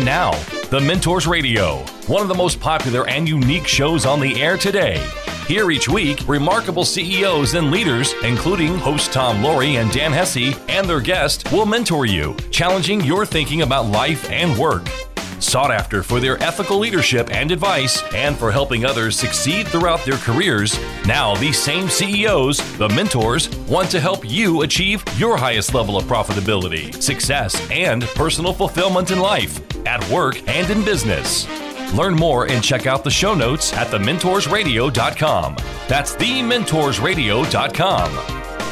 And now, The Mentors Radio, one of the most popular and unique shows on the air today. Here each week, remarkable CEOs and leaders, including host Tom Loarie and Dan Hesse, and their guest, will mentor you, challenging your thinking about life and work. Sought after for their ethical leadership and advice, and for helping others succeed throughout their careers, now these same CEOs, the mentors, want to help you achieve your highest level of profitability, success, and personal fulfillment in life, at work, and in business. Learn more and check out the show notes at thementorsradio.com. That's thementorsradio.com.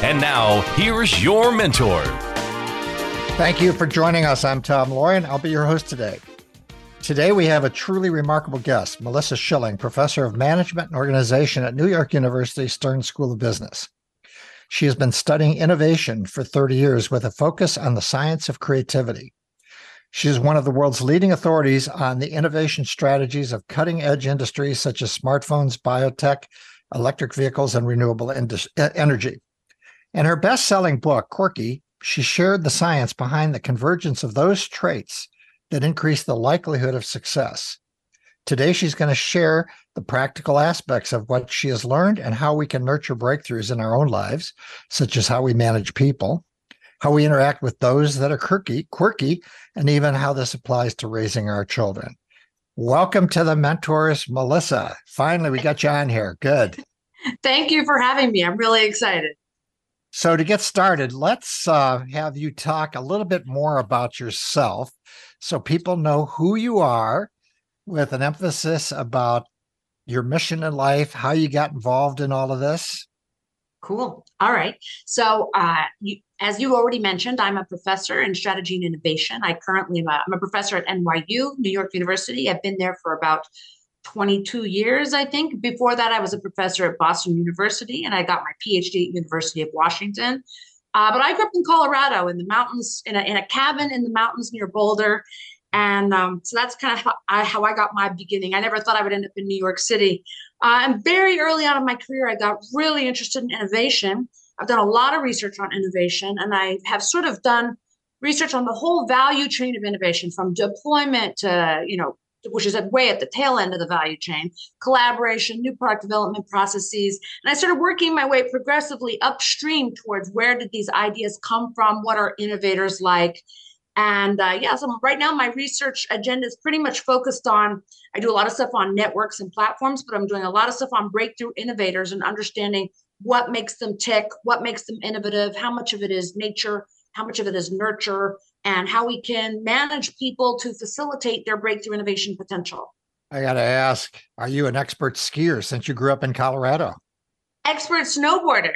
And now, here's your mentor. Thank you for joining us. I'm Tom and I'll be your host today. Today, we have a truly remarkable guest, Melissa Schilling, professor of management and organization at New York University Stern School of Business. She has been studying innovation for 30 years with a focus on the science of creativity. She is one of the world's leading authorities on the innovation strategies of cutting edge industries such as smartphones, biotech, electric vehicles, and renewable energy. In her best selling book, Quirky, she shared the science behind the convergence of those traits that increase the likelihood of success. Today, she's going to share the practical aspects of what she has learned and how we can nurture breakthroughs in our own lives, such as how we manage people, how we interact with those that are quirky, quirky, and even how this applies to raising our children. Welcome to the mentors, Melissa. Finally, we got you on here. Good. Thank you for having me. I'm really excited. So, to get started, let's uh, have you talk a little bit more about yourself so people know who you are with an emphasis about your mission in life, how you got involved in all of this. Cool. All right. So, uh, you, as you already mentioned, I'm a professor in strategy and innovation. I currently am a, I'm a professor at NYU, New York University. I've been there for about 22 years, I think. Before that, I was a professor at Boston University, and I got my PhD at University of Washington. Uh, but I grew up in Colorado in the mountains, in a, in a cabin in the mountains near Boulder. And um, so that's kind of how I, how I, got my beginning. I never thought I would end up in New York City. Uh, and very early on in my career, I got really interested in innovation. I've done a lot of research on innovation, and I have sort of done research on the whole value chain of innovation from deployment to, you know, which is way at the tail end of the value chain, collaboration, new product development processes. And I started working my way progressively upstream towards where did these ideas come from? What are innovators like? And uh, yeah, so right now my research agenda is pretty much focused on. I do a lot of stuff on networks and platforms, but I'm doing a lot of stuff on breakthrough innovators and understanding what makes them tick, what makes them innovative, how much of it is nature, how much of it is nurture, and how we can manage people to facilitate their breakthrough innovation potential. I got to ask, are you an expert skier since you grew up in Colorado? Expert snowboarder.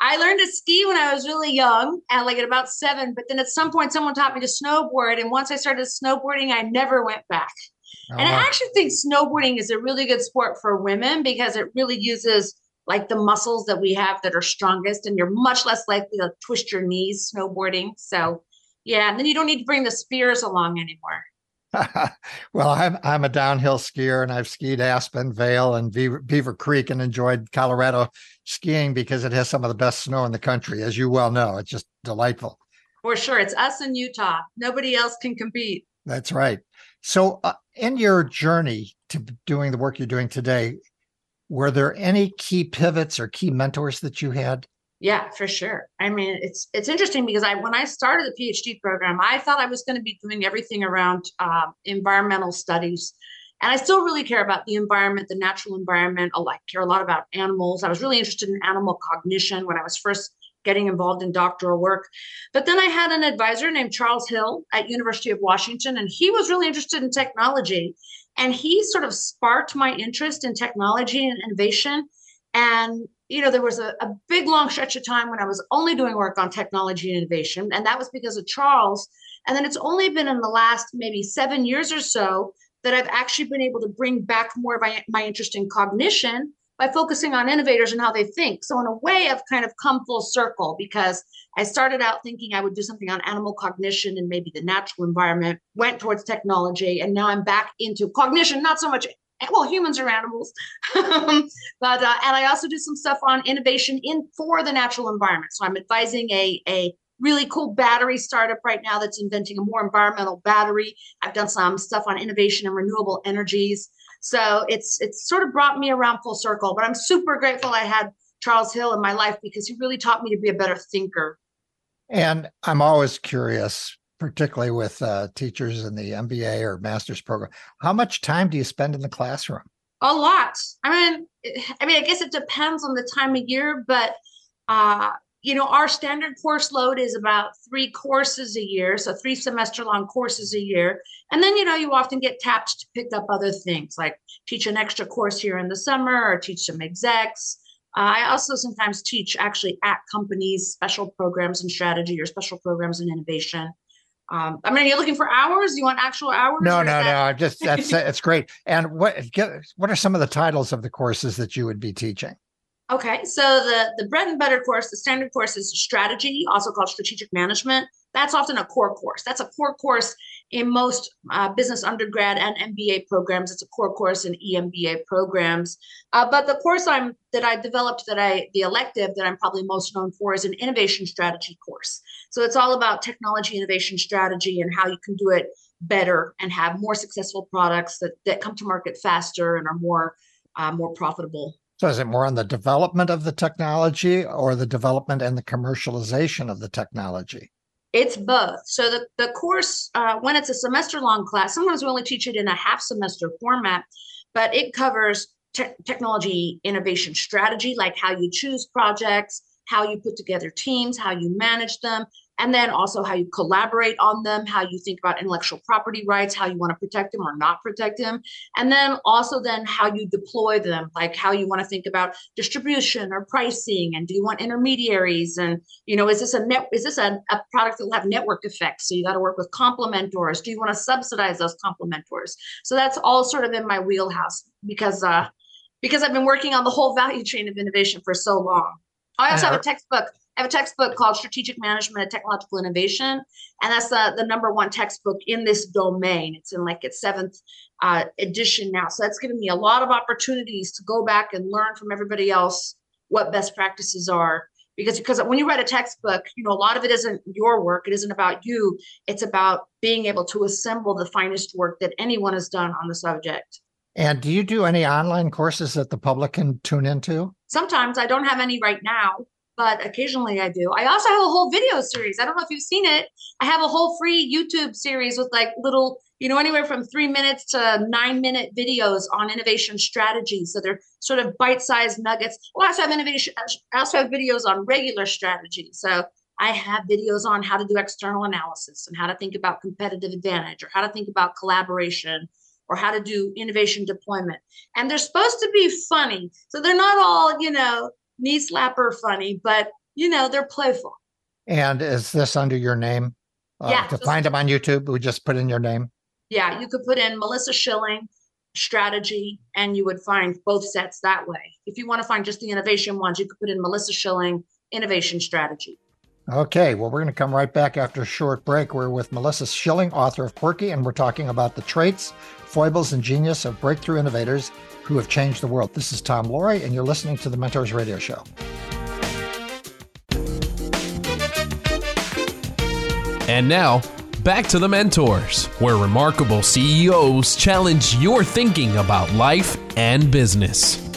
I learned to ski when I was really young, at like at about seven. But then at some point, someone taught me to snowboard, and once I started snowboarding, I never went back. Oh. And I actually think snowboarding is a really good sport for women because it really uses like the muscles that we have that are strongest, and you're much less likely to twist your knees snowboarding. So yeah, and then you don't need to bring the spears along anymore. well, I'm I'm a downhill skier, and I've skied Aspen, Vail, and Beaver, Beaver Creek, and enjoyed Colorado skiing because it has some of the best snow in the country, as you well know. It's just delightful. For sure, it's us in Utah. Nobody else can compete. That's right. So, uh, in your journey to doing the work you're doing today, were there any key pivots or key mentors that you had? Yeah, for sure. I mean, it's it's interesting because I when I started the PhD program, I thought I was going to be doing everything around uh, environmental studies, and I still really care about the environment, the natural environment. I care a lot about animals. I was really interested in animal cognition when I was first getting involved in doctoral work. But then I had an advisor named Charles Hill at University of Washington, and he was really interested in technology, and he sort of sparked my interest in technology and innovation. And you know, there was a, a big long stretch of time when I was only doing work on technology and innovation, and that was because of Charles. And then it's only been in the last maybe seven years or so that I've actually been able to bring back more of my, my interest in cognition by focusing on innovators and how they think. So in a way, I've kind of come full circle because I started out thinking I would do something on animal cognition and maybe the natural environment, went towards technology, and now I'm back into cognition, not so much well humans are animals um, but uh, and i also do some stuff on innovation in for the natural environment so i'm advising a, a really cool battery startup right now that's inventing a more environmental battery. I've done some stuff on innovation and renewable energies. So it's it's sort of brought me around full circle. But I'm super grateful I had Charles Hill in my life because he really taught me to be a better thinker. And I'm always curious, particularly with uh, teachers in the MBA or master's program, how much time do you spend in the classroom? A lot. I mean, I mean, I guess it depends on the time of year, but uh, you know, our standard course load is about three courses a year, so three semester long courses a year. And then, you know, you often get tapped to pick up other things like teach an extra course here in the summer or teach some execs. Uh, I also sometimes teach actually at companies special programs and strategy or special programs and innovation. Um, I mean, are you looking for hours? You want actual hours? No, no, that- no. I'm just that's it's great. And what get, what are some of the titles of the courses that you would be teaching? Okay, so the the bread and butter course, the standard course is strategy, also called strategic management. That's often a core course. That's a core course in most uh, business undergrad and MBA programs. It's a core course in EMBA programs. Uh, but the course I'm that I developed, that I the elective that I'm probably most known for is an innovation strategy course. So it's all about technology innovation strategy and how you can do it better and have more successful products that that come to market faster and are more uh, more profitable so is it more on the development of the technology or the development and the commercialization of the technology? It's both. So the, the course, uh, when it's a semester long class, sometimes we only teach it in a half semester format, but it covers te- technology innovation strategy, like how you choose projects, how you put together teams, how you manage them, and then also how you collaborate on them, how you think about intellectual property rights, how you want to protect them or not protect them, and then also then how you deploy them, like how you want to think about distribution or pricing, and do you want intermediaries, and you know, is this a net, is this a, a product that will have network effects? So you got to work with complementors. Do you want to subsidize those complementors? So that's all sort of in my wheelhouse because uh, because I've been working on the whole value chain of innovation for so long. I also have a textbook I have a textbook called Strategic Management of Technological Innovation, and that's the, the number one textbook in this domain. It's in like its seventh uh, edition now. So that's given me a lot of opportunities to go back and learn from everybody else what best practices are. Because, because when you write a textbook, you know, a lot of it isn't your work. It isn't about you. It's about being able to assemble the finest work that anyone has done on the subject. And do you do any online courses that the public can tune into? Sometimes I don't have any right now but occasionally I do. I also have a whole video series. I don't know if you've seen it. I have a whole free YouTube series with like little, you know, anywhere from three minutes to nine minute videos on innovation strategy. So they're sort of bite sized nuggets. I also have innovation. I also have videos on regular strategy. So I have videos on how to do external analysis and how to think about competitive advantage or how to think about collaboration or how to do innovation deployment. And they're supposed to be funny. So they're not all, you know, knee slapper funny, but you know, they're playful. And is this under your name? Uh, yeah. To find them on YouTube, we just put in your name. Yeah, you could put in Melissa Schilling strategy and you would find both sets that way. If you want to find just the innovation ones, you could put in Melissa Schilling innovation strategy. Okay, well, we're going to come right back after a short break. We're with Melissa Schilling, author of Quirky, and we're talking about the traits, foibles, and genius of breakthrough innovators who have changed the world. This is Tom Loarie, and you're listening to the Mentors Radio Show. And now, back to the Mentors, where remarkable CEOs challenge your thinking about life and business.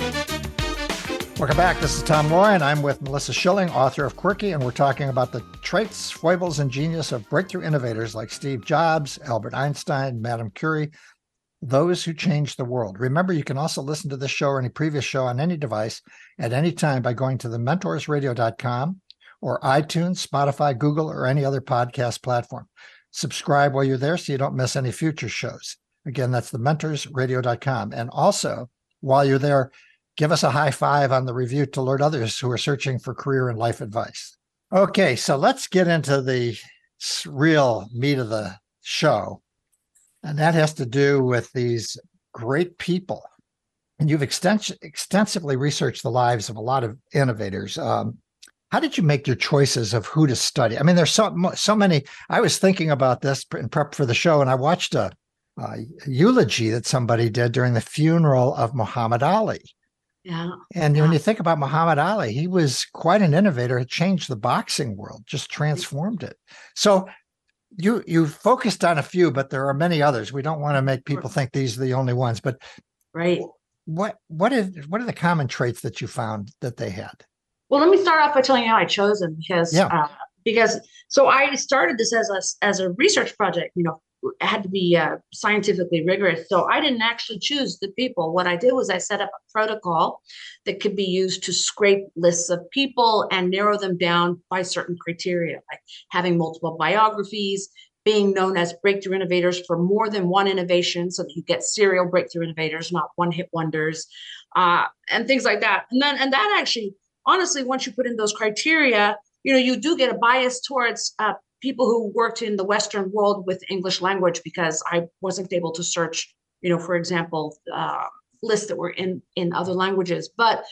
Welcome back. This is Tom Loarie, and I'm with Melissa Schilling, author of Quirky, and we're talking about the traits, foibles, and genius of breakthrough innovators like Steve Jobs, Albert Einstein, Madame Curie, those who changed the world. Remember, you can also listen to this show or any previous show on any device at any time by going to the mentorsradio.com or iTunes, Spotify, Google, or any other podcast platform. Subscribe while you're there so you don't miss any future shows. Again, that's the mentorsradio.com. And also, while you're there, give us a high five on the review to alert others who are searching for career and life advice. Okay, so let's get into the real meat of the show. And that has to do with these great people. And you've extens- extensively researched the lives of a lot of innovators. Um, how did you make your choices of who to study? I mean, there's so so many. I was thinking about this in prep for the show, and I watched a, a eulogy that somebody did during the funeral of Muhammad Ali. Yeah. And yeah. when you think about Muhammad Ali, he was quite an innovator. He changed the boxing world, just transformed it. So you you focused on a few, but there are many others. We don't want to make people think these are the only ones. But right. What what is what are the common traits that you found that they had? Well, let me start off by telling you how I chose them because yeah. uh, because so I started this as a as a research project. You know, had to be uh, scientifically rigorous. So I didn't actually choose the people. What I did was I set up a protocol that could be used to scrape lists of people and narrow them down by certain criteria, like having multiple biographies, being known as breakthrough innovators for more than one innovation, so that you get serial breakthrough innovators, not one hit wonders, uh, and things like that. And then, and that actually, honestly, once you put in those criteria, you know, you do get a bias towards uh, people who worked in the Western world with English language because I wasn't able to search, you know, for example, uh, lists that were in in other languages. But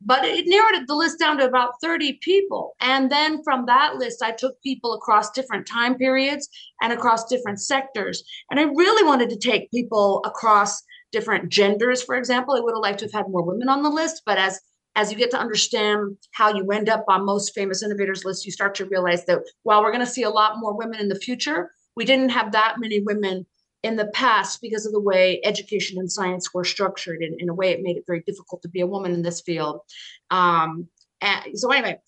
but it narrowed the list down to about 30 people. And then from that list, I took people across different time periods and across different sectors. And I really wanted to take people across different genders, for example. I would have liked to have had more women on the list, but as as you get to understand how you end up on most famous innovators lists, you start to realize that while we're going to see a lot more women in the future, we didn't have that many women in the past because of the way education and science were structured. In, in a way, it made it very difficult to be a woman in this field. Um, and so, anyway,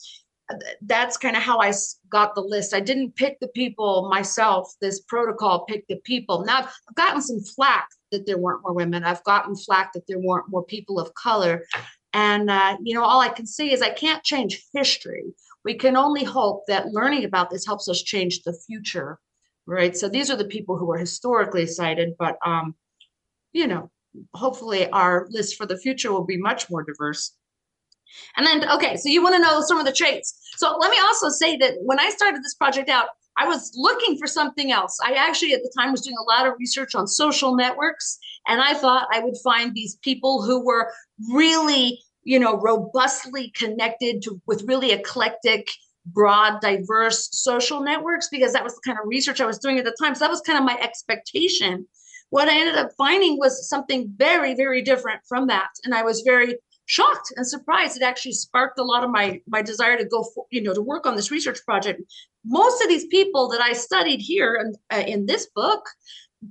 that's kind of how I got the list. I didn't pick the people myself. This protocol picked the people. Now, I've gotten some flack that there weren't more women. I've gotten flack that there weren't more people of color. And, uh, you know, all I can see is I can't change history. We can only hope that learning about this helps us change the future, right? So these are the people who were historically cited, but, um, you know, hopefully our list for the future will be much more diverse. And then, okay, so you want to know some of the traits. So let me also say that when I started this project out, I was looking for something else. I actually, at the time, was doing a lot of research on social networks, and I thought I would find these people who were really, you know, robustly connected to with really eclectic, broad, diverse social networks because that was the kind of research I was doing at the time. So that was kind of my expectation. What I ended up finding was something very, very different from that, and I was very shocked and surprised. It actually sparked a lot of my my desire to go, for, you know, to work on this research project. Most of these people that I studied here and uh, in this book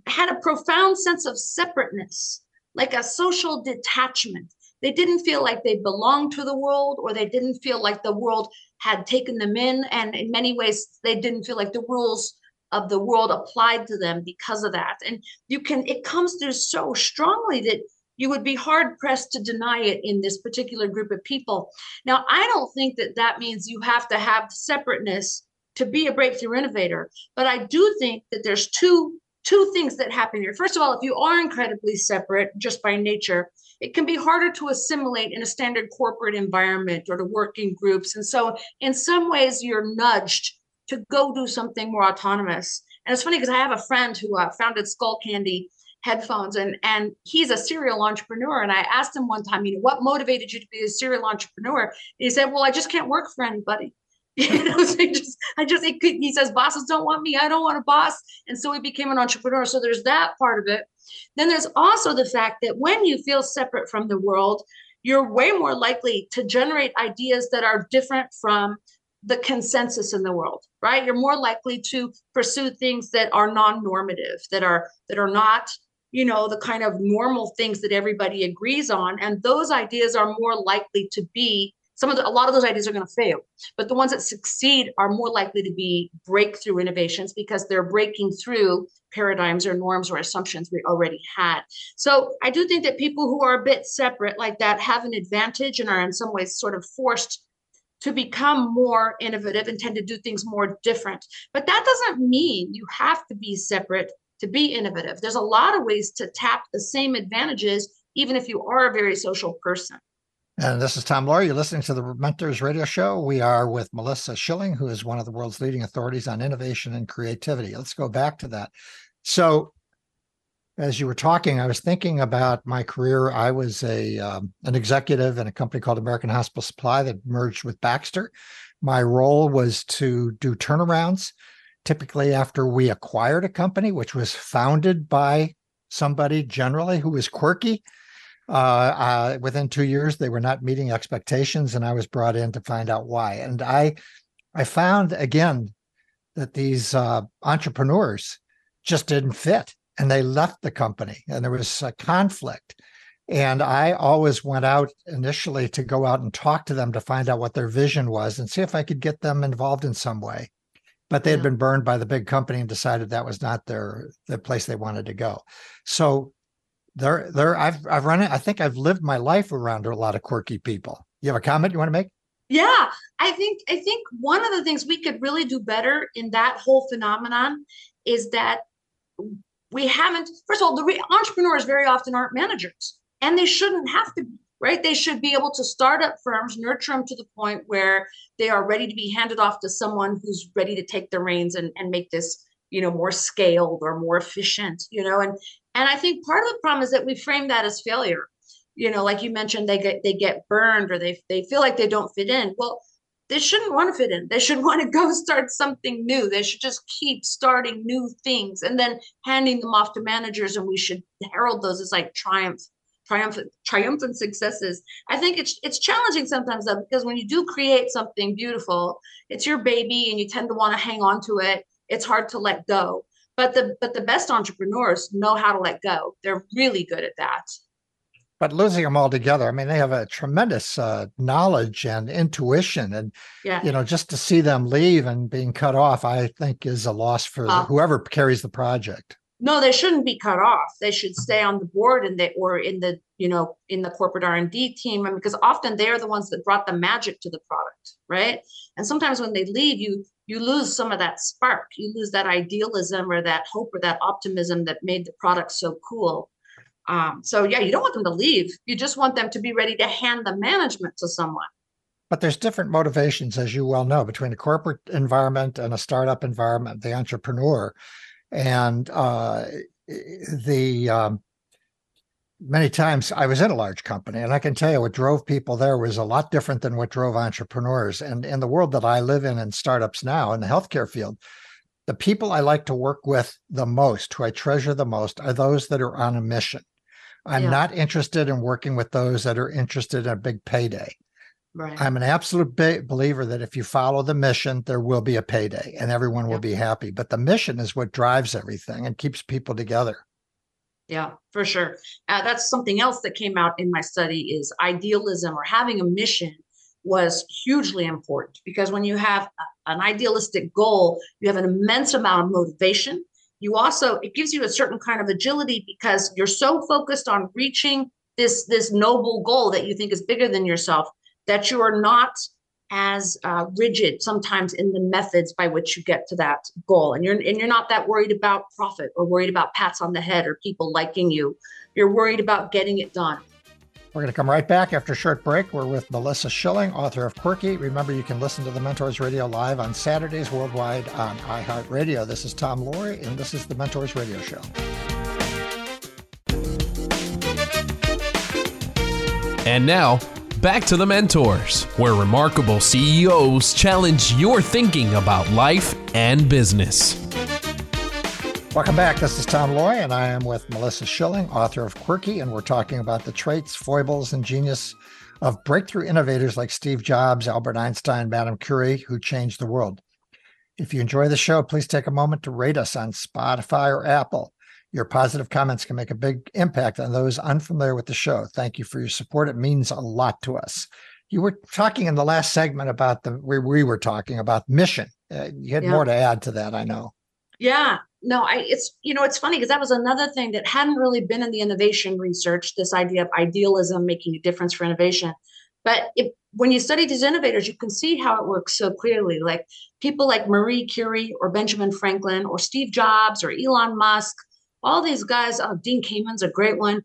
had a profound sense of separateness, like a social detachment. They didn't feel like they belonged to the world, or they didn't feel like the world had taken them in. And in many ways, they didn't feel like the rules of the world applied to them because of that. And you can, it comes through so strongly that you would be hard pressed to deny it in this particular group of people. Now, I don't think that that means you have to have separateness to be a breakthrough innovator, but I do think that there's two two things that happen here. First of all, if you are incredibly separate just by nature, it can be harder to assimilate in a standard corporate environment or to work in groups. And so, in some ways, you're nudged to go do something more autonomous. And it's funny because I have a friend who uh, founded Skullcandy headphones and and he's a serial entrepreneur and i asked him one time you know what motivated you to be a serial entrepreneur? He said well i just can't work for anybody. You know so just i just he, he says bosses don't want me. I don't want a boss. And so he became an entrepreneur. So there's that part of it. Then there's also the fact that when you feel separate from the world you're way more likely to generate ideas that are different from the consensus in the world right? You're more likely to pursue things that are non-normative that are that are not you know the kind of normal things that everybody agrees on and those ideas are more likely to be some of the, a lot of those ideas are going to fail but the ones that succeed are more likely to be breakthrough innovations because they're breaking through paradigms or norms or assumptions we already had. So i do think that people who are a bit separate like that have an advantage and are in some ways sort of forced to become more innovative and tend to do things more different but that doesn't mean you have to be separate to be innovative. There's a lot of ways to tap the same advantages, even if you are a very social person. And this is Tom Loarie. You're listening to the Mentors Radio Show. We are with Melissa Schilling, who is one of the world's leading authorities on innovation and creativity. Let's go back to that. So, as you were talking, I was thinking about my career. I was a um, an executive in a company called American Hospital Supply that merged with Baxter. My role was to do turnarounds typically after we acquired a company, which was founded by somebody generally who was quirky. Uh, uh, within two years, they were not meeting expectations, and I was brought in to find out why. And I, I found again that these uh, entrepreneurs just didn't fit, and they left the company, and there was a conflict. And I always went out initially to go out and talk to them to find out what their vision was and see if I could get them involved in some way. But they had yeah. been burned by the big company and decided that was not their the place they wanted to go. So there, there, I've I've run it. I think I've lived my life around a lot of quirky people. You have a comment you want to make? Yeah, I think I think one of the things we could really do better in that whole phenomenon is that we haven't. First of all, the re- entrepreneurs very often aren't managers and they shouldn't have to be right? They should be able to start up firms nurture them to the point where they are ready to be handed off to someone who's ready to take the reins and, and make this you know more scaled or more efficient you know? And and i think part of the problem is that we frame that as failure. You know like you mentioned they get they get burned or they they feel like they don't fit in. Well they shouldn't want to fit in. They should want to go start something new. They should just keep starting new things and then handing them off to managers and we should herald those as like triumph triumphant triumphant successes. I think it's it's challenging sometimes though because when you do create something beautiful, it's your baby and you tend to want to hang on to it. It's hard to let go. But the but the best entrepreneurs know how to let go. They're really good at that. But losing them all together, I mean, they have a tremendous uh, knowledge and intuition, and yeah. you know, just to see them leave and being cut off, I think is a loss for uh, whoever carries the project no they shouldn't be cut off. They should stay on the board and they or in the you know in the corporate r&d team. Because often they're the ones that brought the magic to the product right? And sometimes when they leave you you lose some of that spark. You lose that idealism or that hope or that optimism that made the product so cool. Um, so yeah you don't want them to leave. You just want them to be ready to hand the management to someone. But there's different motivations as you well know between a corporate environment and a startup environment the entrepreneur and uh, the um, many times I was in a large company, and I can tell you what drove people there was a lot different than what drove entrepreneurs. And in the world that I live in in startups now in the healthcare field, the people I like to work with the most, who I treasure the most, are those that are on a mission. I'm yeah. not interested in working with those that are interested in a big payday. Right. I'm an absolute be- believer that if you follow the mission, there will be a payday and everyone will be happy. But the mission is what drives everything and keeps people together. Yeah, for sure. Uh, that's something else that came out in my study is idealism or having a mission was hugely important because when you have a, an idealistic goal, you have an immense amount of motivation. You also it gives you a certain kind of agility because you're so focused on reaching this this noble goal that you think is bigger than yourself that you are not as uh, rigid sometimes in the methods by which you get to that goal and you're and you're not that worried about profit or worried about pats on the head or people liking you you're worried about getting it done we're going to come right back after a short break. We're with Melissa Schilling, author of Quirky. Remember, you can listen to the Mentors Radio live on Saturdays worldwide on iHeartRadio. This is Tom Loarie, and this is the Mentors Radio Show. And now, back to the Mentors, where remarkable CEOs challenge your thinking about life and business. Welcome back. This is Tom Loarie, and I am with Melissa Schilling, author of Quirky, and we're talking about the traits, foibles, and genius of breakthrough innovators like Steve Jobs, Albert Einstein, Madame Curie, who changed the world. If you enjoy the show, please take a moment to rate us on Spotify or Apple. Your positive comments can make a big impact on those unfamiliar with the show. Thank you for your support. It means a lot to us. You were talking in the last segment about the we, we were talking about mission. Uh, you had yeah. more to add to that, I know. Yeah, no, I it's you know it's funny because that was another thing that hadn't really been in the innovation research. This idea of idealism making a difference for innovation, but it, when you study these innovators, you can see how it works so clearly. Like people like Marie Curie or Benjamin Franklin or Steve Jobs or Elon Musk all these guys, oh, Dean Kamen's a great one.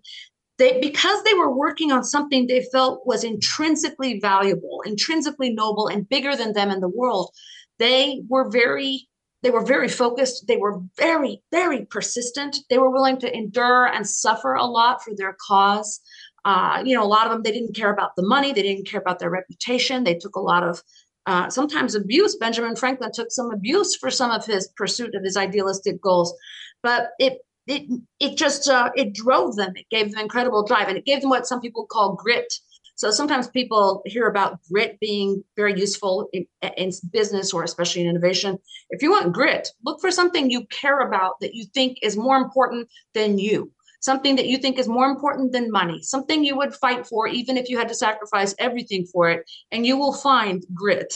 They, because they were working on something they felt was intrinsically valuable, intrinsically noble, and bigger than them in the world, they were very they were very focused. They were very very persistent. They were willing to endure and suffer a lot for their cause. Uh, you know a lot of them they didn't care about the money. They didn't care about their reputation. They took a lot of uh, sometimes abuse. Benjamin franklin took some abuse for some of his pursuit of his idealistic goals. But it it it just uh, it drove them. It gave them incredible drive, and it gave them what some people call grit. So sometimes people hear about grit being very useful in, in business or especially in innovation. If you want grit, look for something you care about that you think is more important than you something that you think is more important than money, something you would fight for, even if you had to sacrifice everything for it, and you will find grit.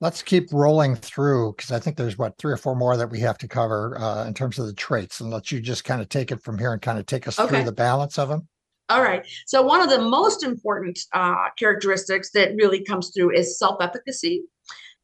Let's keep rolling through because I think there's what three or four more that we have to cover uh, in terms of the traits, and let you just kind of take it from here and kind of take us okay. through the balance of them. All right. So one of the most important uh, characteristics that really comes through is self-efficacy.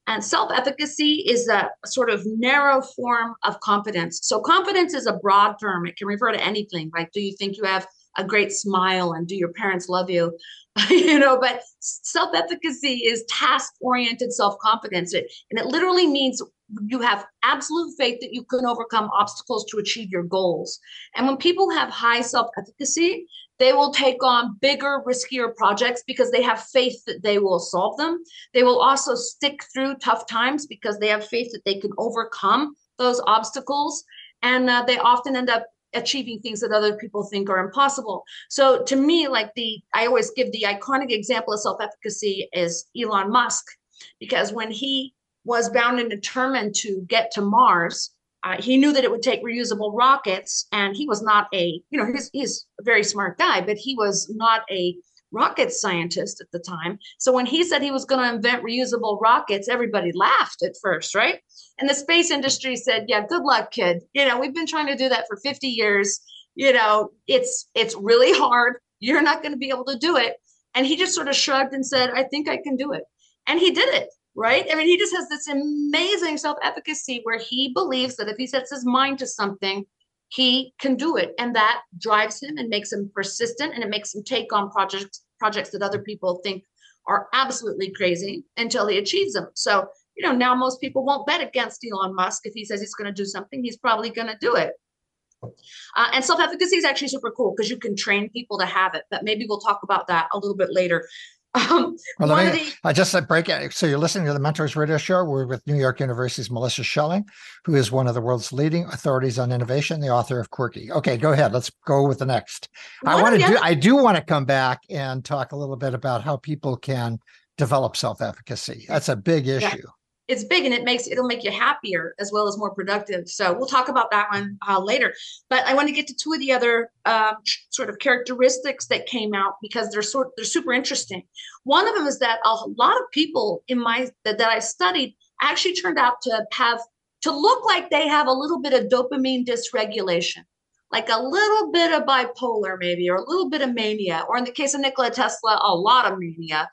And self efficacy is a sort of narrow form of confidence. So, confidence is a broad term, it can refer to anything. Like, do you think you have a great smile and do your parents love you? you know, but self efficacy is task oriented self confidence. It, and it literally means you have absolute faith that you can overcome obstacles to achieve your goals. And when people have high self efficacy, they will take on bigger, riskier projects because they have faith that they will solve them. They will also stick through tough times because they have faith that they can overcome those obstacles. And uh, they often end up achieving things that other people think are impossible. So to me, like the, I always give the iconic example of self efficacy is Elon Musk, because when he was bound and determined to get to Mars, uh, he knew that it would take reusable rockets, and he was not a, you know, he's, he's a very smart guy, but he was not a rocket scientist at the time. So when he said he was going to invent reusable rockets, everybody laughed at first, right? And the space industry said, "Yeah, good luck, kid. You know, we've been trying to do that for 50 years. You know, it's it's really hard. You're not going to be able to do it." And he just sort of shrugged and said, "I think I can do it." And he did it right? I mean, he just has this amazing self efficacy where he believes that if he sets his mind to something, he can do it. And that drives him and makes him persistent and it makes him take on projects projects that other people think are absolutely crazy until he achieves them. So, you know, now most people won't bet against Elon Musk if he says he's going to do something, he's probably going to do it. Uh, and self efficacy is actually super cool because you can train people to have it. But maybe we'll talk about that a little bit later. Um, well, let me, the, I just said break it. So you're listening to the Mentors Radio Show. We're with New York University's Melissa Schilling, who is one of the world's leading authorities on innovation, the author of Quirky. Okay, go ahead. Let's go with the next. I want to do. I do want to come back and talk a little bit about how people can develop self-efficacy. That's a big issue. Yeah it's big and it makes it'll make you happier as well as more productive. So we'll talk about that one uh, later. But I want to get to two of the other um, sort of characteristics that came out because they're sort they're super interesting. One of them is that a lot of people in my that, that I studied actually turned out to have to look like they have a little bit of dopamine dysregulation like a little bit of bipolar maybe or a little bit of mania or in the case of nikola tesla a lot of mania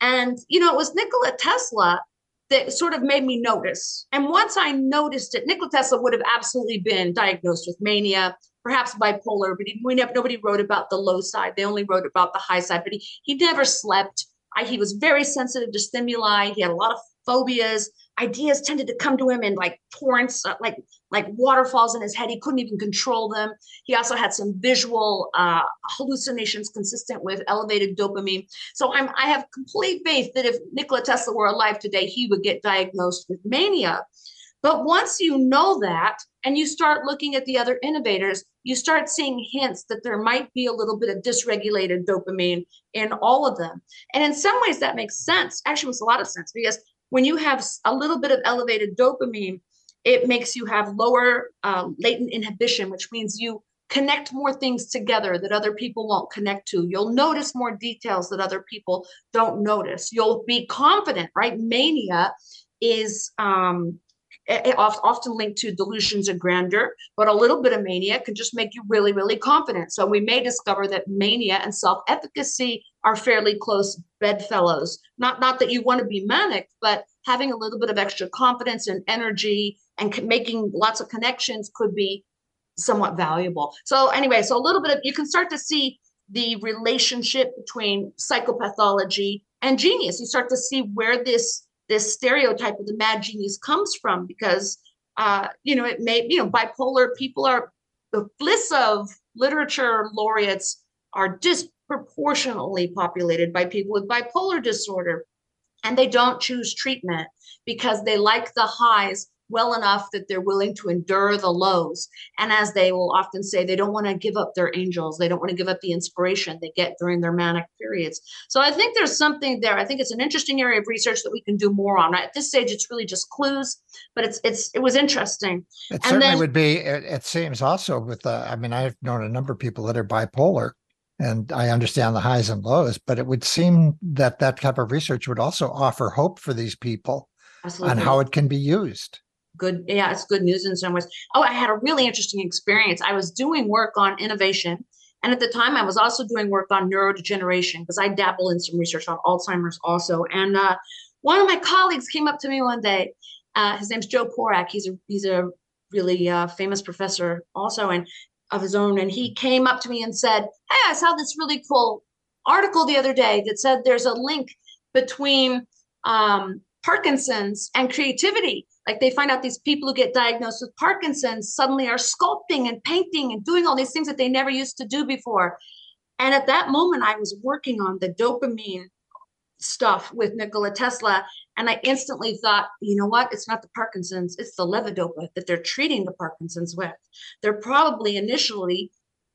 and you know it was nikola tesla that sort of made me notice. And once I noticed it, Nikola Tesla would have absolutely been diagnosed with mania, perhaps bipolar, but he, we never, nobody wrote about the low side. They only wrote about the high side, but he, he never slept. I, he was very sensitive to stimuli. He had a lot of phobias ideas tended to come to him in like torrents, uh, like like waterfalls in his head. He couldn't even control them. He also had some visual uh, hallucinations consistent with elevated dopamine. So I'm I have complete faith that if Nikola Tesla were alive today, he would get diagnosed with mania. But once you know that and you start looking at the other innovators, you start seeing hints that there might be a little bit of dysregulated dopamine in all of them. And in some ways, that makes sense. Actually, makes a lot of sense because when you have a little bit of elevated dopamine, it makes you have lower uh, latent inhibition, which means you connect more things together that other people won't connect to. You'll notice more details that other people don't notice. You'll be confident, right? Mania is um, often linked to delusions of grandeur, but a little bit of mania can just make you really, really confident. So we may discover that mania and self-efficacy are fairly close bedfellows. Not not that you want to be manic, but having a little bit of extra confidence and energy and making lots of connections could be somewhat valuable. So anyway, so a little bit of you can start to see the relationship between psychopathology and genius. You start to see where this this stereotype of the mad genius comes from because uh, you know it may you know bipolar people are the bliss of literature laureates are disproportionately populated by people with bipolar disorder and they don't choose treatment because they like the highs well enough that they're willing to endure the lows. And as they will often say, they don't want to give up their angels. They don't want to give up the inspiration they get during their manic periods. So I think there's something there. I think it's an interesting area of research that we can do more on. At this stage, it's really just clues, but it's it's it was interesting. It and certainly then, would be. It, it, seems also with. Uh, I mean, I've known a number of people that are bipolar, and I understand the highs and lows, but it would seem that that type of research would also offer hope for these people Absolutely. on how it can be used. Good yeah it's good news in some ways. Oh i had a really interesting experience. I was doing work on innovation and at the time i was also doing work on neurodegeneration because i dabble in some research on alzheimer's also and uh, one of my colleagues came up to me one day uh, his name's joe Porac he's a he's a really uh, famous professor also and of his own and he came up to me and said hey i saw this really cool article the other day that said there's a link between um, parkinson's and creativity like they find out these people who get diagnosed with Parkinson's suddenly are sculpting and painting and doing all these things that they never used to do before. And at that moment, I was working on the dopamine stuff with Nikola Tesla. And I instantly thought, you know what? It's not the Parkinson's, it's the levodopa that they're treating the Parkinson's with. They're probably initially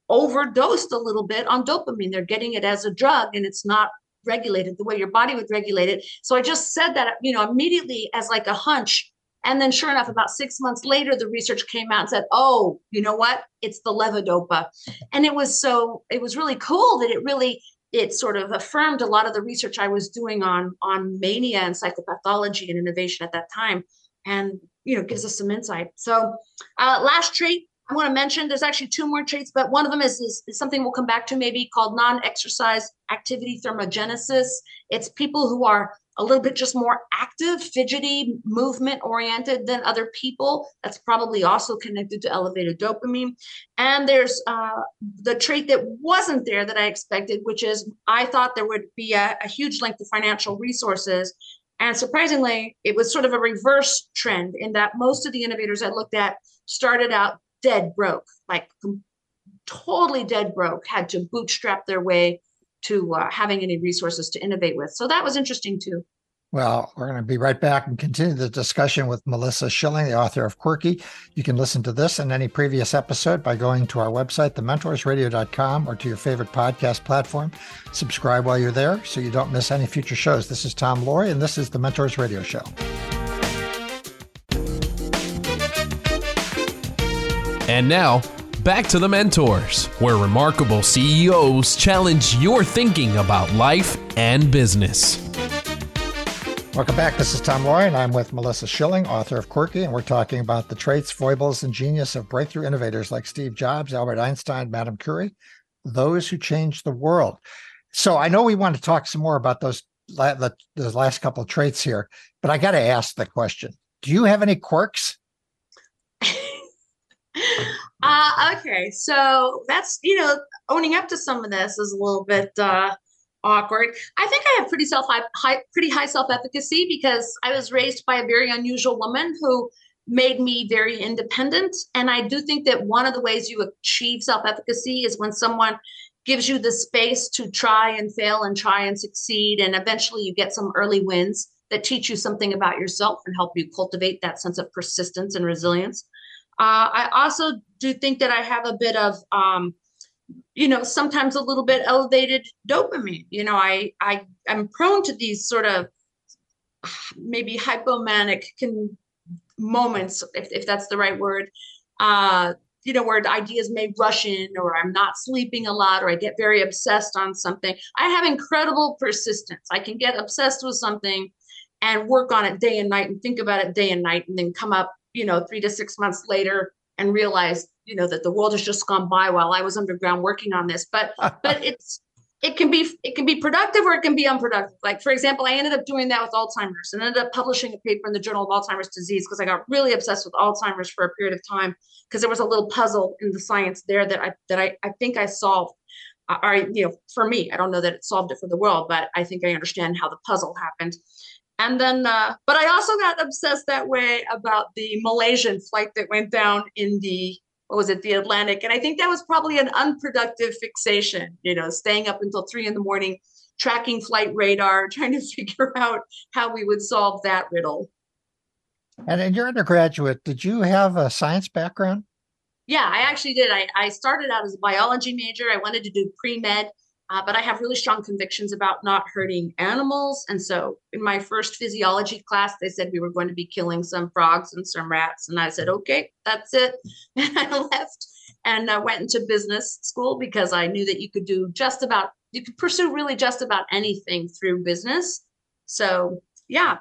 overdosed a little bit on dopamine. They're getting it as a drug and it's not regulated the way your body would regulate it. So I just said that, you know, immediately as like a hunch and then, sure enough, about six months later, the research came out and said, "Oh, you know what? It's the levodopa," and it was so it was really cool that it really it sort of affirmed a lot of the research I was doing on on mania and psychopathology and innovation at that time, and you know gives us some insight. So, uh, last trait I want to mention there's actually two more traits, but one of them is, is, is something we'll come back to maybe called non-exercise activity thermogenesis. It's people who are a little bit just more active, fidgety, movement oriented than other people. That's probably also connected to elevated dopamine. And there's uh, the trait that wasn't there that I expected, which is I thought there would be a, a huge link to financial resources. And surprisingly, it was sort of a reverse trend in that most of the innovators I looked at started out dead broke, like totally dead broke, had to bootstrap their way to uh, having any resources to innovate with. So that was interesting too. Well, we're going to be right back and continue the discussion with Melissa Schilling, the author of Quirky. You can listen to this and any previous episode by going to our website, thementorsradio.com, or to your favorite podcast platform. Subscribe while you're there so you don't miss any future shows. This is Tom Loarie, and this is the Mentors Radio Show. And now, back to the Mentors, where remarkable CEOs challenge your thinking about life and business. Welcome back. This is Tom Loarie, and I'm with Melissa Schilling, author of Quirky, and we're talking about the traits, foibles, and genius of breakthrough innovators like Steve Jobs, Albert Einstein, Madame Curie, those who changed the world. So I know we want to talk some more about those, those last couple of traits here, but I got to ask the question Do you have any quirks? uh, okay, so that's you know owning up to some of this is a little bit uh, awkward. I think I have pretty self high, pretty high self efficacy because I was raised by a very unusual woman who made me very independent, and I do think that one of the ways you achieve self efficacy is when someone gives you the space to try and fail and try and succeed, and eventually you get some early wins that teach you something about yourself and help you cultivate that sense of persistence and resilience. Uh, I also do think that I have a bit of, um, you know, sometimes a little bit elevated dopamine. You know, I I am prone to these sort of maybe hypomanic can, moments, if if that's the right word. Uh, you know, where ideas may rush in, or I'm not sleeping a lot, or I get very obsessed on something. I have incredible persistence. I can get obsessed with something and work on it day and night and think about it day and night and then come up you know, three to six months later and realized, you know, that the world has just gone by while I was underground working on this. But but it's it can be it can be productive or it can be unproductive. Like for example, I ended up doing that with Alzheimer's and ended up publishing a paper in the Journal of Alzheimer's Disease because I got really obsessed with Alzheimer's for a period of time because there was a little puzzle in the science there that I that I, I think I solved. Or you know, for me, I don't know that it solved it for the world, but I think I understand how the puzzle happened. And then, uh, but I also got obsessed that way about the Malaysian flight that went down in the, what was it, the Atlantic. And I think that was probably an unproductive fixation, you know, staying up until three in the morning, tracking flight radar, trying to figure out how we would solve that riddle. And in your undergraduate, did you have a science background? Yeah, I actually did. I, I started out as a biology major. I wanted to do pre med, uh, but I have really strong convictions about not hurting animals. And so in my first physiology class, they said we were going to be killing some frogs and some rats. And I said, okay, that's it. And I left and I went into business school because I knew that you could do just about, you could pursue really just about anything through business. So yeah,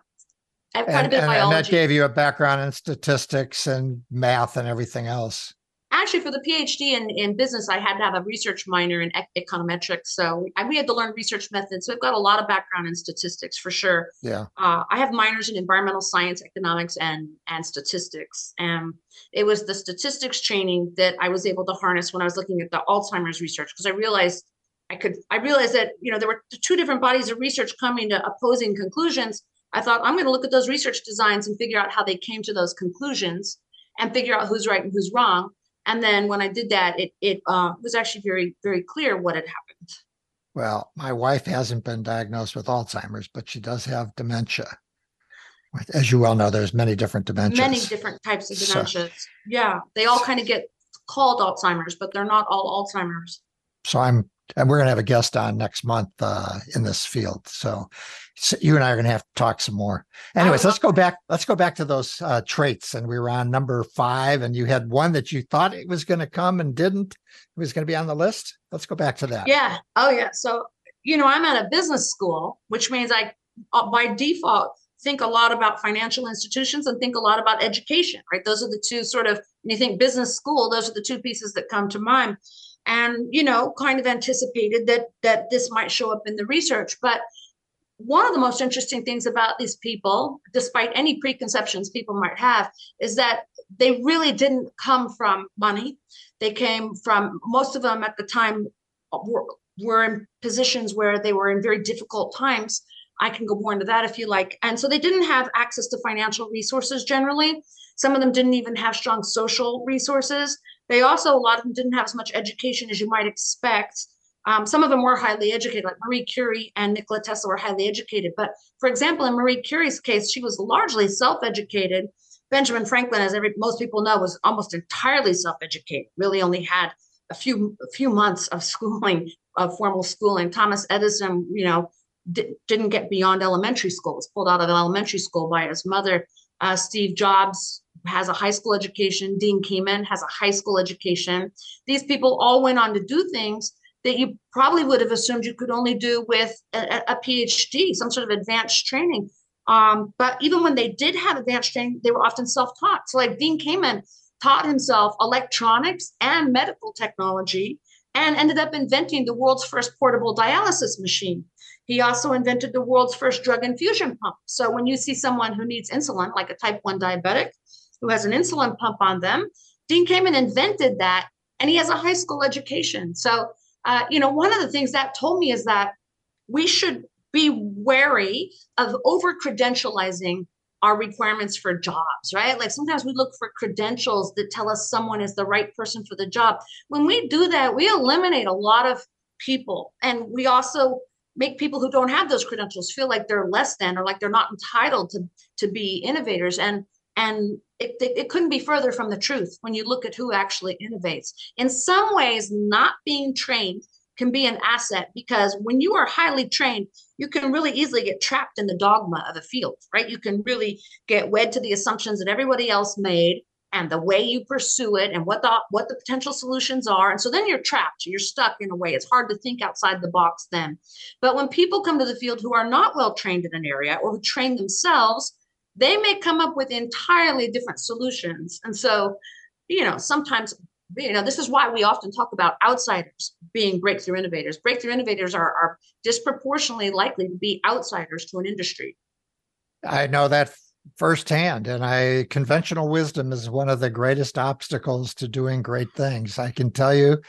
I have quite and, a bit of and- and that gave you a background in statistics and math and everything else. Actually for the phd in, in business i had to have a research minor in econometrics so I, we had to learn research methods so i've got a lot of background in statistics for sure. Yeah. uh, i have minors in environmental science economics and and statistics and it was the statistics training that i was able to harness when i was looking at the alzheimer's research because i realized i could i realized that you know there were two different bodies of research coming to opposing conclusions. I thought i'm going to look at those research designs and figure out how they came to those conclusions and figure out who's right and who's wrong and then when I did that, it it uh, was actually very very clear what had happened. Well, my wife hasn't been diagnosed with Alzheimer's, but she does have dementia. As you well know, there's many different dementias. Many different types of So- Yeah, they all kind of get called Alzheimer's, but they're not all Alzheimer's. so I'm, and we're going to have a guest on next month uh, in this field. So, so you and I are going to have to talk some more. Anyways, let's go back. Let's go back to those uh, traits. And we were on number five, and you had one that you thought it was going to come and didn't. It was going to be on the list. Let's go back to that. Yeah. Oh yeah. So you know, I'm at a business school, which means I, uh, by default, think a lot about financial institutions and think a lot about education. Right. Those are the two sort of. When you think business school, those are the two pieces that come to mind. And you know, kind of anticipated that that this might show up in the research, but one of the most interesting things about these people, despite any preconceptions people might have, is that they really didn't come from money. They came from most of them at the time were, were in positions where they were in very difficult times. I can go more into that if you like. And so they didn't have access to financial resources generally. Some of them didn't even have strong social resources. They also, a lot of them didn't have as much education as you might expect. Um, some of them were highly educated, like Marie Curie and Nikola Tesla were highly educated. But for example, in Marie Curie's case, she was largely self-educated. Benjamin Franklin, as every, most people know, was almost entirely self-educated. Really, only had a few a few months of schooling, of formal schooling. Thomas Edison, you know, di- didn't get beyond elementary school. Was pulled out of elementary school by his mother. Uh, Steve Jobs has a high school education. Dean Kamen has a high school education. These people all went on to do things that you probably would have assumed you could only do with a, a PhD, some sort of advanced training. Um, but even when they did have advanced training, they were often self-taught. So like Dean Kamen taught himself electronics and medical technology and ended up inventing the world's first portable dialysis machine. He also invented the world's first drug infusion pump. So when you see someone who needs insulin, like a type 1 diabetic who has an insulin pump on them, Dean Kamen invented that and he has a high school education. So, uh, you know, one of the things that told me is that we should be wary of over credentializing our requirements for jobs, right? Like sometimes we look for credentials that tell us someone is the right person for the job. When we do that, we eliminate a lot of people. And we also make people who don't have those credentials feel like they're less than or like they're not entitled to, to be innovators. And and it, it, it couldn't be further from the truth when you look at who actually innovates. In some ways, not being trained can be an asset because when you are highly trained, you can really easily get trapped in the dogma of a field, right? You can really get wed to the assumptions that everybody else made and the way you pursue it and what the what the potential solutions are. And so then you're trapped, you're stuck in a way. It's hard to think outside the box then. But when people come to the field who are not well trained in an area or who train themselves, they may come up with entirely different solutions. And so, you know, sometimes you know this is why we often talk about outsiders being breakthrough innovators breakthrough innovators are, are disproportionately likely to be outsiders to an industry I know that firsthand, and I conventional wisdom is one of the greatest obstacles to doing great things. I can tell you,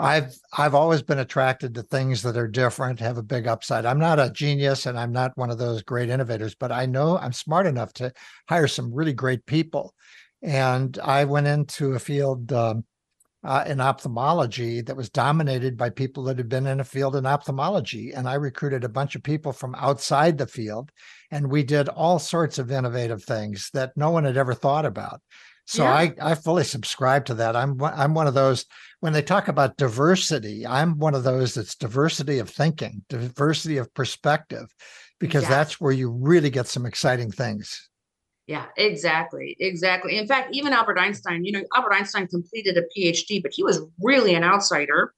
I've I've always been attracted to things that are different, have a big upside. I'm not a genius, and I'm not one of those great innovators, but I know I'm smart enough to hire some really great people. And I went into a field um, uh, in ophthalmology that was dominated by people that had been in a field in ophthalmology. And I recruited a bunch of people from outside the field, and we did all sorts of innovative things that no one had ever thought about. So yeah. I, I fully subscribe to that. I'm I'm one of those when they talk about diversity, I'm one of those that's diversity of thinking, diversity of perspective, because yes. that's where you really get some exciting things. Yeah, exactly. Exactly. In fact, even Albert Einstein, you know, Albert Einstein completed a PhD, but he was really an outsider.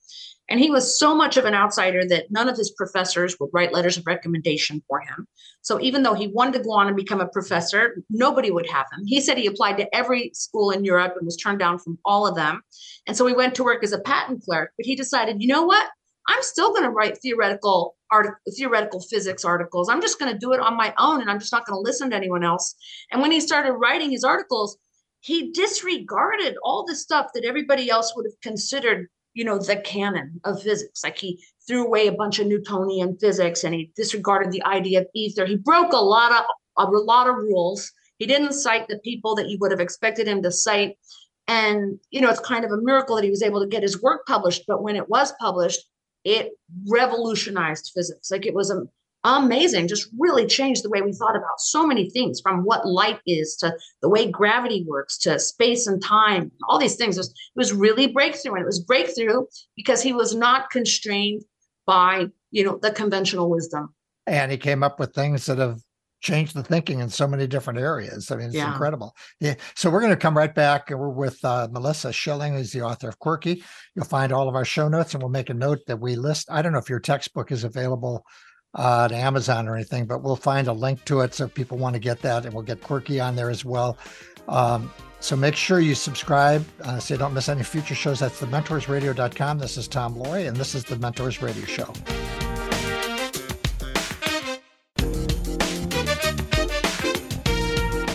And he was so much of an outsider that none of his professors would write letters of recommendation for him. So even though he wanted to go on and become a professor, nobody would have him. He said he applied to every school in Europe and was turned down from all of them. And so he went to work as a patent clerk, but he decided, you know what? I'm still going to write theoretical art, theoretical physics articles. I'm just going to do it on my own, and I'm just not going to listen to anyone else. And when he started writing his articles, he disregarded all the stuff that everybody else would have considered, you know, the canon of physics. Like he threw away a bunch of Newtonian physics, and he disregarded the idea of ether. He broke a lot of a lot of rules. He didn't cite the people that you would have expected him to cite. And, you know, it's kind of a miracle that he was able to get his work published. But when it was published, it revolutionized physics. Like it was amazing, just really changed the way we thought about so many things from what light is to the way gravity works to space and time, all these things. It was, it was really breakthrough. And it was breakthrough because he was not constrained by, you know, the conventional wisdom. And he came up with things that have changed the thinking in so many different areas. I mean, it's yeah. incredible. Yeah. So we're going to come right back. We're with uh, Melissa Schilling, who's the author of Quirky. You'll find all of our show notes, and we'll make a note that we list. I don't know if your textbook is available uh, at Amazon or anything, but we'll find a link to it so people want to get that, and we'll get Quirky on there as well. Um, so make sure you subscribe uh, so you don't miss any future shows. That's thementorsradio.com. This is Tom Loarie, and this is the Mentors Radio Show.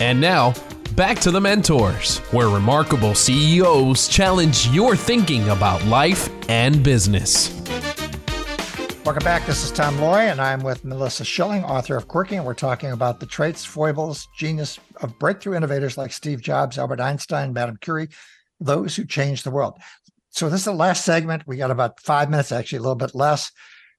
And now, back to the mentors, where remarkable CEOs challenge your thinking about life and business. Welcome back. This is Tom Loarie, and I'm with Melissa Schilling, author of Quirky, and we're talking about the traits, foibles, genius of breakthrough innovators like Steve Jobs, Albert Einstein, Madame Curie, those who changed the world. So this is the last segment. We got about five minutes, actually a little bit less,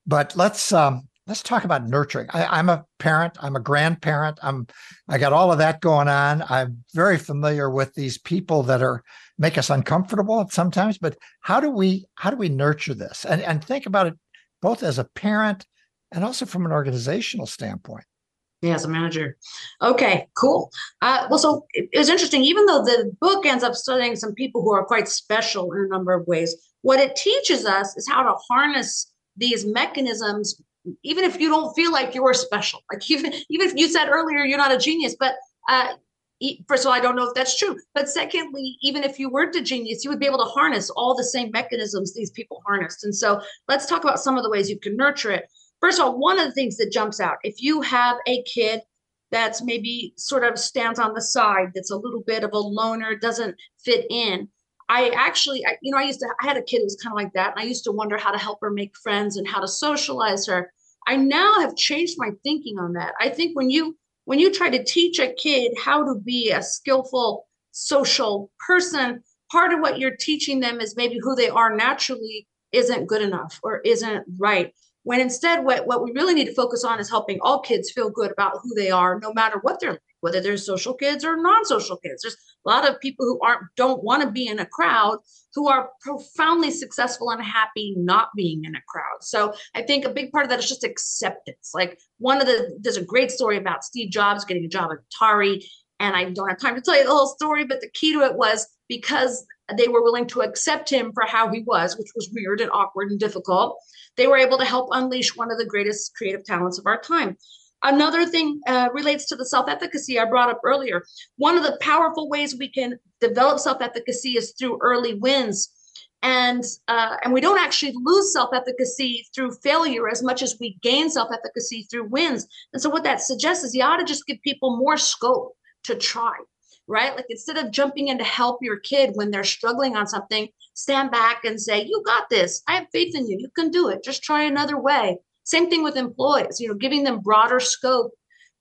but let's um, let's talk about nurturing. I, am a parent. I'm a grandparent. I'm I got all of that going on. I'm very familiar with these people that are make us uncomfortable sometimes. But how do we how do we nurture this and and think about it both as a parent and also from an organizational standpoint? Yeah, as a manager. Okay, cool. Uh, well, so it, it was interesting. Even though the book ends up studying some people who are quite special in a number of ways, what it teaches us is how to harness these mechanisms even if you don't feel like you're special like even even if you said earlier you're not a genius but uh first of all i don't know if that's true but secondly even if you weren't a genius you would be able to harness all the same mechanisms these people harnessed and so let's talk about some of the ways you can nurture it. First of all one of the things that jumps out if you have a kid that's maybe sort of stands on the side that's a little bit of a loner doesn't fit in I actually, I, you know, I used to, I had a kid who was kind of like that. And I used to wonder how to help her make friends and how to socialize her. I now have changed my thinking on that. I think when you, when you try to teach a kid how to be a skillful social person, part of what you're teaching them is maybe who they are naturally isn't good enough or isn't right. When instead, what, what we really need to focus on is helping all kids feel good about who they are, no matter what like whether they're social kids or non-social kids. There's a lot of people who aren't don't want to be in a crowd who are profoundly successful and happy not being in a crowd. So I think a big part of that is just acceptance. Like one of the there's a great story about Steve Jobs getting a job at Atari. And I don't have time to tell you the whole story, but the key to it was because they were willing to accept him for how he was, which was weird and awkward and difficult. They were able to help unleash one of the greatest creative talents of our time. Another thing uh, relates to the self efficacy I brought up earlier. One of the powerful ways we can develop self efficacy is through early wins. And, uh, and we don't actually lose self efficacy through failure as much as we gain self efficacy through wins. And so, what that suggests is you ought to just give people more scope to try, right? Like instead of jumping in to help your kid when they're struggling on something, stand back and say, You got this. I have faith in you. You can do it. Just try another way. Same thing with employees, you know, giving them broader scope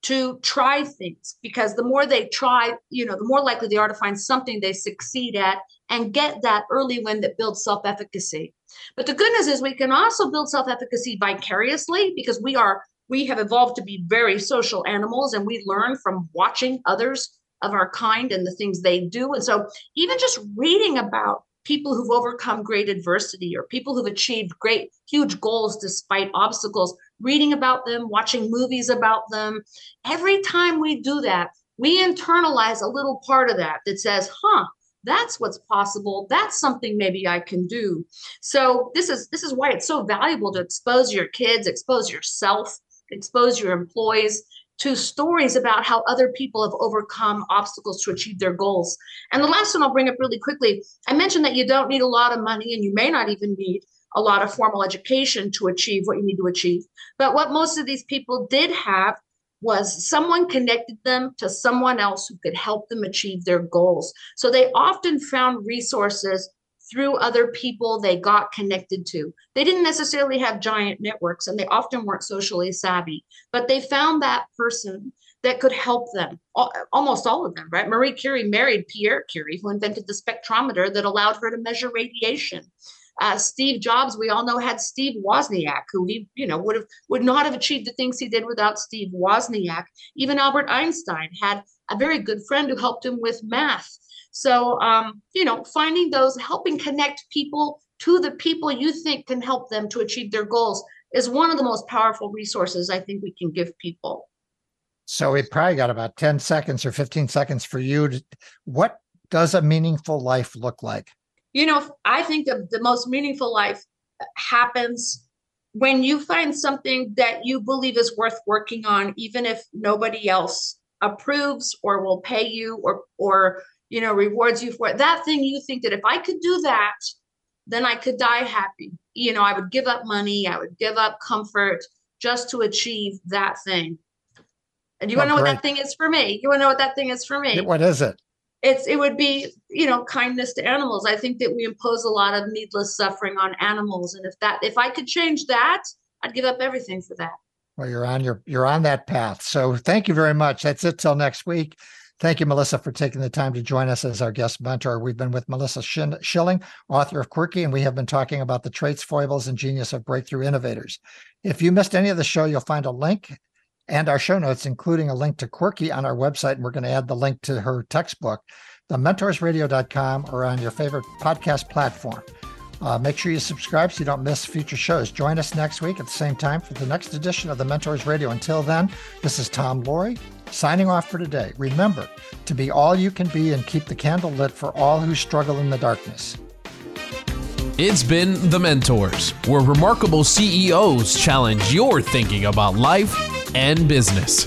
to try things because the more they try, you know, the more likely they are to find something they succeed at and get that early win that builds self efficacy. But the good news is we can also build self efficacy vicariously because we are we have evolved to be very social animals and we learn from watching others of our kind and the things they do. And so even just reading about people who've overcome great adversity or people who've achieved great huge goals despite obstacles reading about them watching movies about them. Every time we do that we internalize a little part of that that says huh that's what's possible. That's something maybe i can do. So this is this is why it's so valuable to expose your kids expose yourself expose your employees to stories about how other people have overcome obstacles to achieve their goals. And the last one I'll bring up really quickly I mentioned that you don't need a lot of money and you may not even need a lot of formal education to achieve what you need to achieve. But what most of these people did have was someone connected them to someone else who could help them achieve their goals. So they often found resources through other people they got connected to. They didn't necessarily have giant networks and they often weren't socially savvy, but they found that person that could help them. Almost all of them, right? Marie Curie married Pierre Curie, who invented the spectrometer that allowed her to measure radiation. Uh, Steve Jobs, we all know, had Steve Wozniak, who he, you know, would have would not have achieved the things he did without Steve Wozniak. Even Albert Einstein had a very good friend who helped him with math. So, um, you know, finding those, helping connect people to the people you think can help them to achieve their goals is one of the most powerful resources I think we can give people. So we probably got about 10 seconds or 15 seconds for you. To, what does a meaningful life look like? You know, I think the, the most meaningful life happens when you find something that you believe is worth working on, even if nobody else approves or will pay you or or you know, rewards you for it. That thing you think that if I could do that, then I could die happy. You know, I would give up money, I would give up comfort just to achieve that thing. And you want to know what that thing is for me? You want to know what that thing is for me? What is it? It's it would be you know kindness to animals. I think that we impose a lot of needless suffering on animals, and if that if I could change that, I'd give up everything for that. Well, you're on your you're on that path. So thank you very much. That's it till next week. Thank you, Melissa, for taking the time to join us as our guest mentor. We've been with Melissa Schilling, author of Quirky, and we have been talking about the traits, foibles, and genius of breakthrough innovators. If you missed any of the show, you'll find a link and our show notes, including a link to Quirky on our website. And we're going to add the link to her textbook, the thementorsradio.com, or on your favorite podcast platform. Uh, make sure you subscribe so you don't miss future shows. Join us next week at the same time for the next edition of the Mentors Radio. Until then, this is Tom Loarie signing off for today. Remember to be all you can be and keep the candle lit for all who struggle in the darkness. It's been The Mentors, where remarkable CEOs challenge your thinking about life and business.